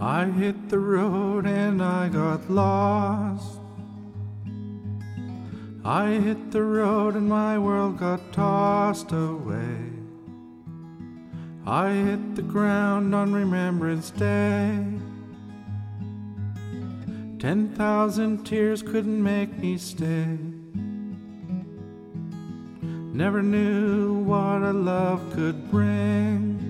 I hit the road and I got lost. I hit the road and my world got tossed away. I hit the ground on Remembrance Day. Ten thousand tears couldn't make me stay. Never knew what a love could bring.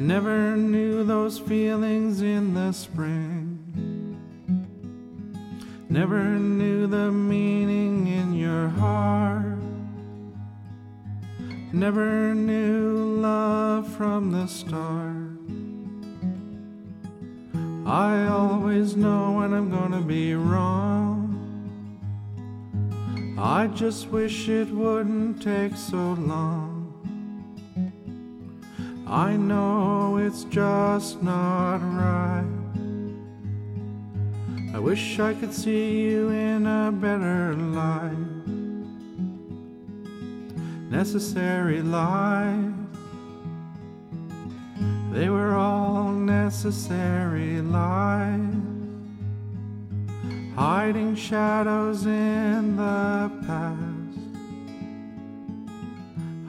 Never knew those feelings in the spring. Never knew the meaning in your heart. Never knew love from the start. I always know when I'm gonna be wrong. I just wish it wouldn't take so long. I know it's just not right. I wish I could see you in a better light. Necessary lies. They were all necessary lies. Hiding shadows in the past.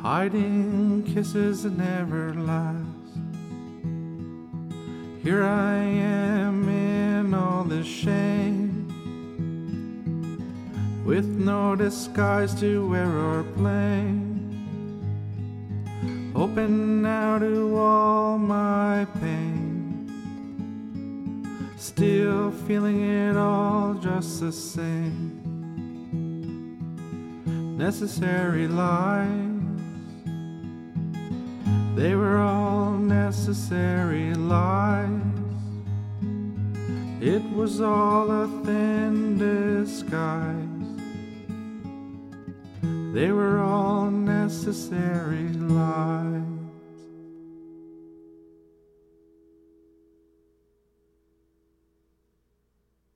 Hiding kisses that never last. Here I am in all this shame. With no disguise to wear or play. Open now to all my pain. Still feeling it all just the same. Necessary lies. Necessary lies. It was all a thin disguise. They were all necessary lies.